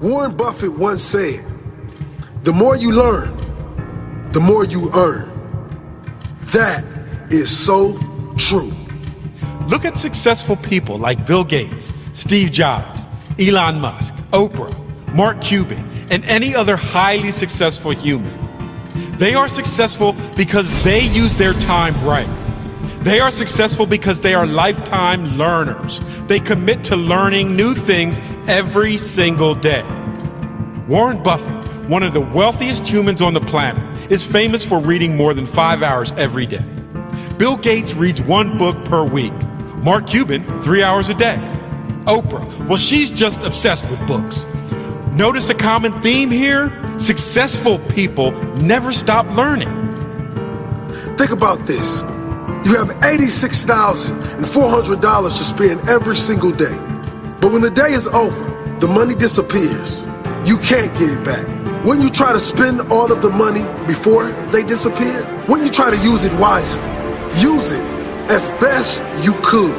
Warren Buffett once said, The more you learn, the more you earn. That is so true. Look at successful people like Bill Gates, Steve Jobs, Elon Musk, Oprah, Mark Cuban, and any other highly successful human. They are successful because they use their time right. They are successful because they are lifetime learners. They commit to learning new things every single day. Warren Buffett, one of the wealthiest humans on the planet, is famous for reading more than five hours every day. Bill Gates reads one book per week. Mark Cuban, three hours a day. Oprah, well, she's just obsessed with books. Notice a common theme here? Successful people never stop learning. Think about this. You have $86,400 to spend every single day. But when the day is over, the money disappears. You can't get it back. When you try to spend all of the money before they disappear, when you try to use it wisely, use it as best you could.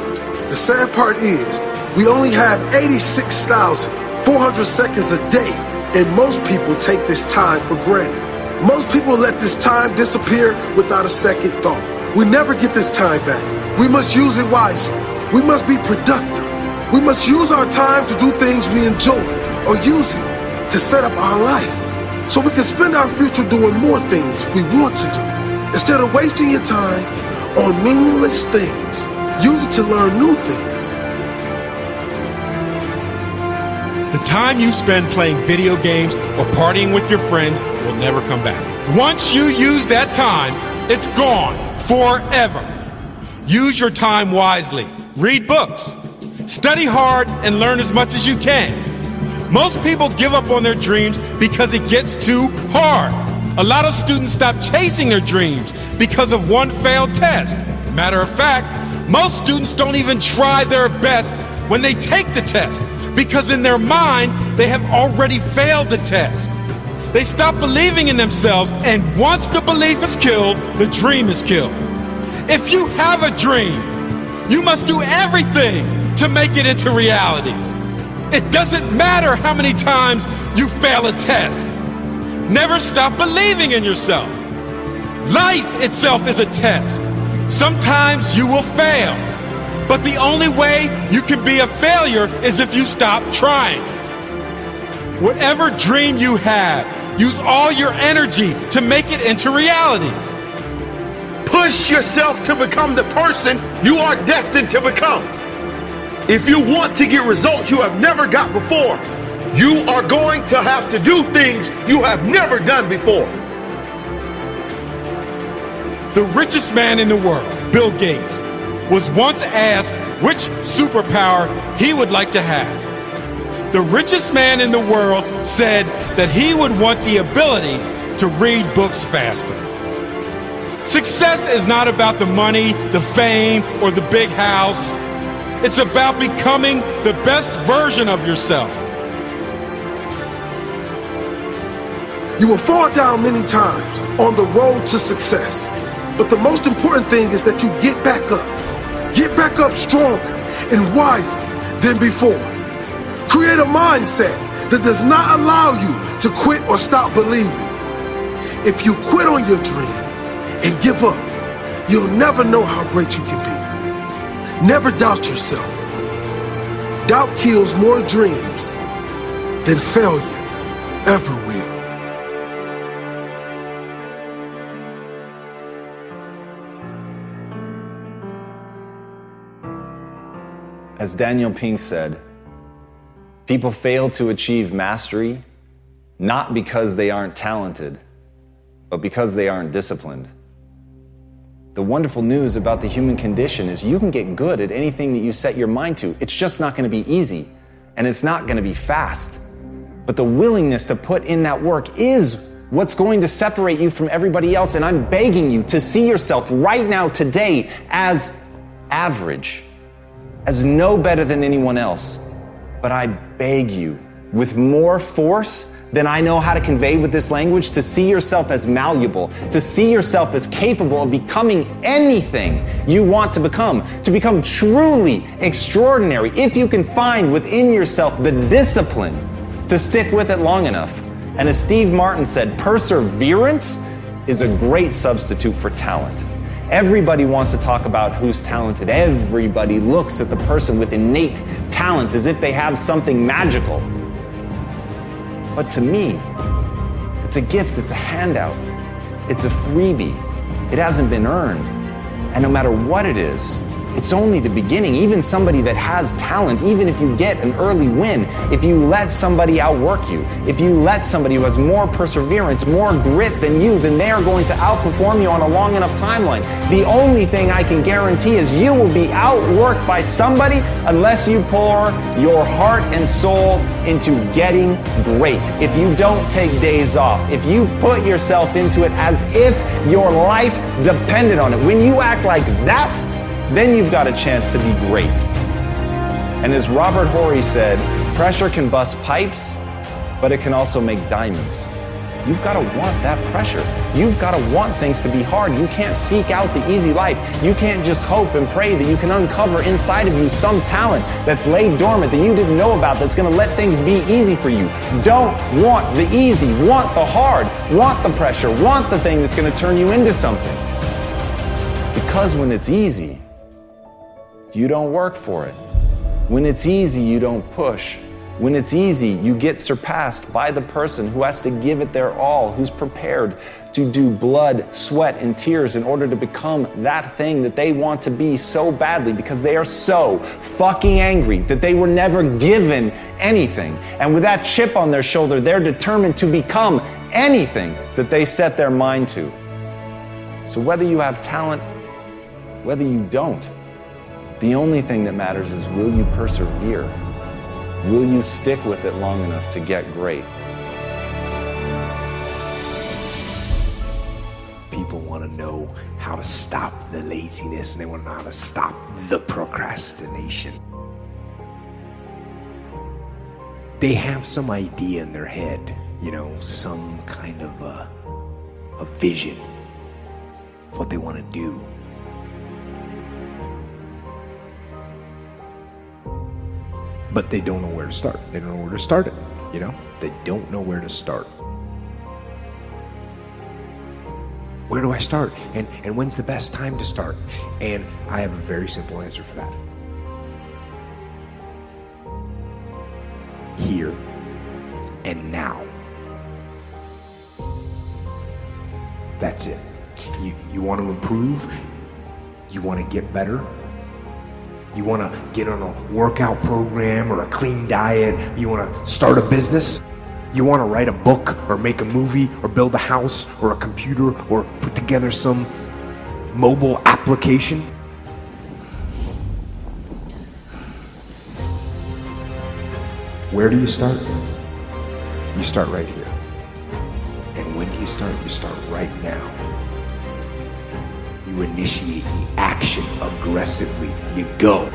The sad part is, we only have 86,400 seconds a day, and most people take this time for granted. Most people let this time disappear without a second thought. We never get this time back. We must use it wisely. We must be productive. We must use our time to do things we enjoy or use it to set up our life so we can spend our future doing more things we want to do. Instead of wasting your time on meaningless things, use it to learn new things The time you spend playing video games or partying with your friends will never come back. Once you use that time, it's gone forever. Use your time wisely. Read books. Study hard and learn as much as you can. Most people give up on their dreams because it gets too hard. A lot of students stop chasing their dreams because of one failed test. Matter of fact, most students don't even try their best when they take the test because in their mind, they have already failed the test. They stop believing in themselves, and once the belief is killed, the dream is killed. If you have a dream, you must do everything to make it into reality. It doesn't matter how many times you fail a test. Never stop believing in yourself. Life itself is a test. Sometimes you will fail. But the only way you can be a failure is if you stop trying. Whatever dream you have, use all your energy to make it into reality. Push yourself to become the person you are destined to become. If you want to get results you have never got before, you are going to have to do things you have never done before. The richest man in the world, Bill Gates, was once asked which superpower he would like to have. The richest man in the world said that he would want the ability to read books faster. Success is not about the money, the fame, or the big house. It's about becoming the best version of yourself. You will fall down many times on the road to success. But the most important thing is that you get back up Get back up stronger and wiser than before. Create a mindset that does not allow you to quit or stop believing. If you quit on your dream and give up, you'll never know how great you can be. Never doubt yourself. Doubt kills more dreams than failure ever will. As Daniel Pink said, people fail to achieve mastery not because they aren't talented, but because they aren't disciplined. The wonderful news about the human condition is you can get good at anything that you set your mind to. It's just not going to be easy and it's not going to be fast. But the willingness to put in that work is what's going to separate you from everybody else. And I'm begging you to see yourself right now, today, as average as no better than anyone else. But I beg you, with more force than I know how to convey with this language, to see yourself as malleable, to see yourself as capable of becoming anything you want to become, to become truly extraordinary. If you can find within yourself the discipline to stick with it long enough. And as Steve Martin said, perseverance is a great substitute for talent. Everybody wants to talk about who's talented. Everybody looks at the person with innate talent as if they have something magical. But to me, it's a gift, it's a handout, it's a freebie. It hasn't been earned. And no matter what it is, it's only the beginning. Even somebody that has talent, even if you get an early win, if you let somebody outwork you, if you let somebody who has more perseverance, more grit than you, then they are going to outperform you on a long enough timeline. The only thing I can guarantee is you will be outworked by somebody unless you pour your heart and soul into getting great. If you don't take days off, if you put yourself into it as if your life depended on it, when you act like that, then you've got a chance to be great. And as Robert Horry said, pressure can bust pipes, but it can also make diamonds. You've got to want that pressure. You've got to want things to be hard. You can't seek out the easy life. You can't just hope and pray that you can uncover inside of you some talent that's laid dormant that you didn't know about that's going to let things be easy for you. Don't want the easy. Want the hard. Want the pressure. Want the thing that's going to turn you into something. Because when it's easy, you don't work for it. When it's easy, you don't push. When it's easy, you get surpassed by the person who has to give it their all, who's prepared to do blood, sweat, and tears in order to become that thing that they want to be so badly because they are so fucking angry that they were never given anything. And with that chip on their shoulder, they're determined to become anything that they set their mind to. So whether you have talent, whether you don't, the only thing that matters is will you persevere? Will you stick with it long enough to get great? People want to know how to stop the laziness and they want to know how to stop the procrastination. They have some idea in their head, you know, some kind of a, a vision of what they want to do. But they don't know where to start. They don't know where to start it. You know, they don't know where to start. Where do I start? And and when's the best time to start? And I have a very simple answer for that. Here and now. That's it. You you want to improve? You want to get better? You want to get on a workout program or a clean diet. You want to start a business. You want to write a book or make a movie or build a house or a computer or put together some mobile application. Where do you start? You start right here. And when do you start? You start right now you initiate the action aggressively. You go.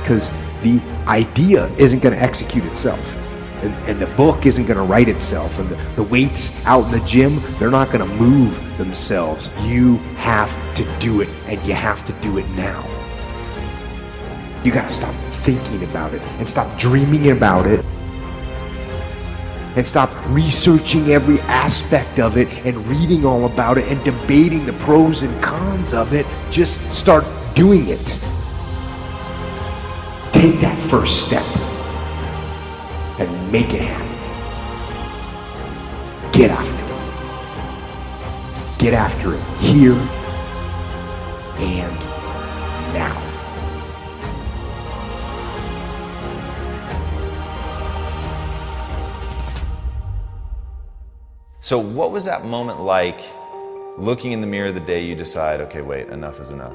Because the idea isn't going to execute itself. And, and, the book isn't going to write itself. And the, the weights out in the gym, they're not going to move themselves. You have to do it, and you have to do it now. You got to stop thinking about it and stop dreaming about it and stop researching every aspect of it and reading all about it and debating the pros and cons of it. Just start doing it. Take that first step and make it happen. Get after it. Get after it here and now. So, what was that moment like looking in the mirror the day you decide, okay, wait, enough is enough?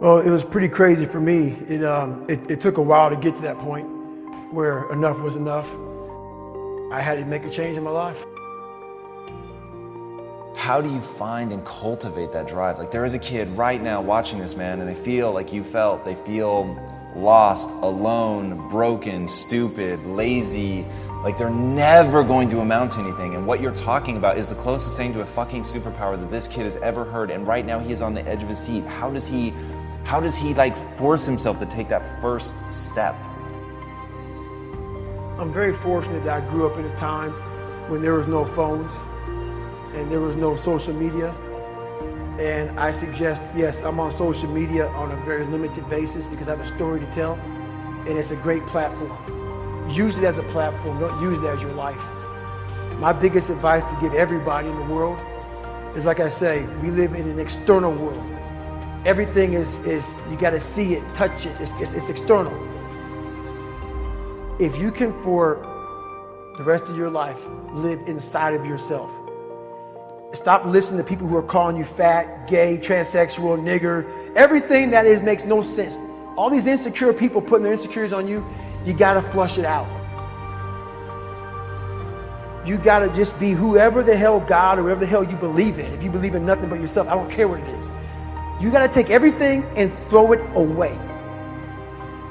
Well, it was pretty crazy for me. It, um, it, it took a while to get to that point where enough was enough. I had to make a change in my life. How do you find and cultivate that drive? Like, there is a kid right now watching this, man, and they feel like you felt. They feel lost, alone, broken, stupid, lazy. Like they're never going to amount to anything. And what you're talking about is the closest thing to a fucking superpower that this kid has ever heard. And right now he is on the edge of his seat. How does he How does he like force himself to take that first step? I'm very fortunate that I grew up in a time when there was no phones and there was no social media. And I suggest, yes, I'm on social media on a very limited basis because I have a story to tell, and it's a great platform. Use it as a platform, don't use it as your life. My biggest advice to give everybody in the world is like I say, we live in an external world. Everything is, is you got to see it, touch it, it's, it's, it's external. If you can, for the rest of your life, live inside of yourself, Stop listening to people who are calling you fat, gay, transsexual, nigger. Everything that is makes no sense. All these insecure people putting their insecurities on you, you gotta flush it out. You gotta just be whoever the hell God or whatever the hell you believe in. If you believe in nothing but yourself, I don't care what it is. You gotta take everything and throw it away.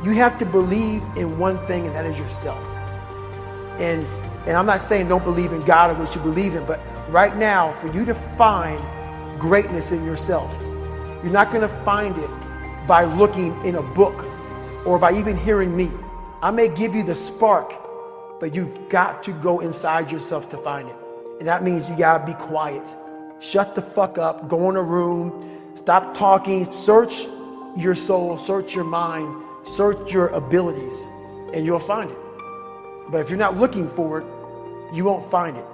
You have to believe in one thing, and that is yourself. And and I'm not saying don't believe in God or what you believe in, but right now for you to find greatness in yourself. You're not going to find it by looking in a book or by even hearing me. I may give you the spark, but you've got to go inside yourself to find it. And that means you got to be quiet. Shut the fuck up, go in a room, stop talking, search your soul, search your mind, search your abilities, and you'll find it. But if you're not looking for it, you won't find it.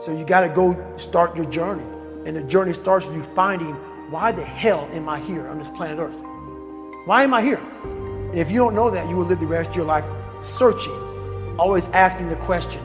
So you got to go start your journey. And the journey starts with you finding why the hell am I here on this planet Earth? Why am I here? And if you don't know that, you will live the rest of your life searching, always asking the question,